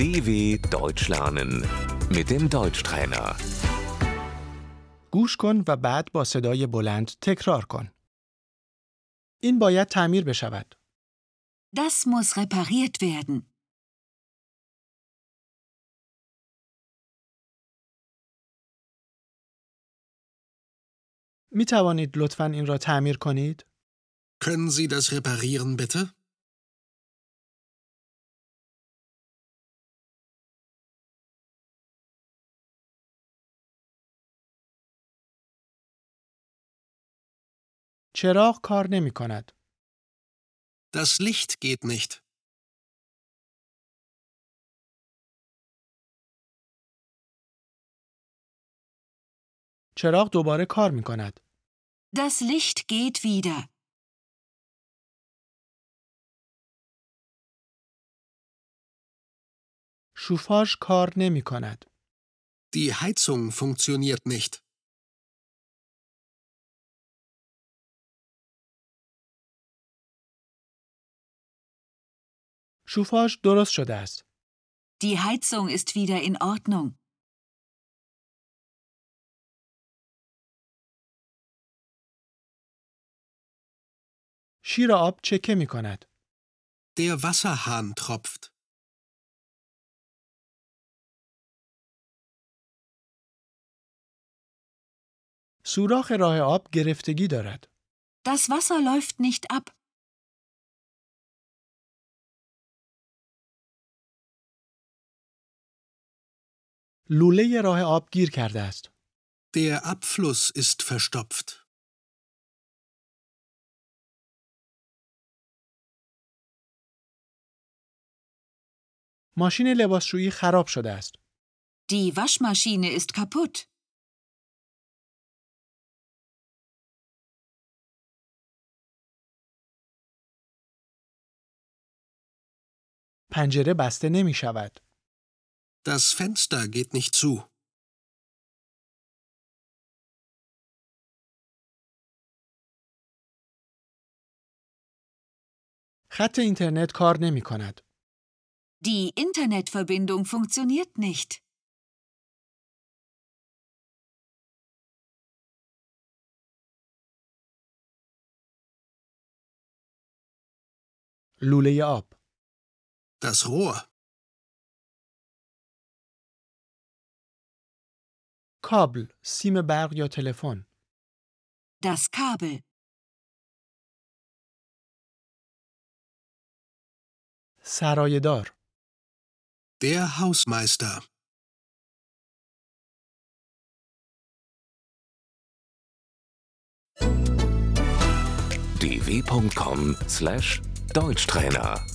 DW Deutsch lernen mit dem Deutschtrainer. گوش کن و بعد با صدای بلند تکرار کن. این باید تعمیر بشود. Das muss repariert werden. می توانید لطفا این را تعمیر کنید؟ Können Sie das reparieren, bitte? چراغ کار نمی کند. Das Licht geht nicht. چراغ دوباره کار می کند. Das Licht geht wieder. شوفاژ کار نمی کند. Die Heizung funktioniert nicht. شوفاژ درست شده است. Die Heizung ist wieder in Ordnung. شیر آب چکه می کند. Der Wasserhahn tropft. سوراخ راه آب گرفتگی دارد. Das Wasser läuft nicht ab. لوله راه آب گیر کرده است. Der Abfluss ist verstopft. ماشین لباسشویی خراب شده است. Die Waschmaschine ist kaputt. پنجره بسته نمی شود. Das Fenster geht nicht zu. خط اینترنت کار نمی کند. Die Internetverbindung funktioniert nicht. لوله آب. Das Rohr. کابل، سیم برق یا تلفن. Das Kabel. سرایه‌دار. Der Hausmeister. dw.com/deutschtrainer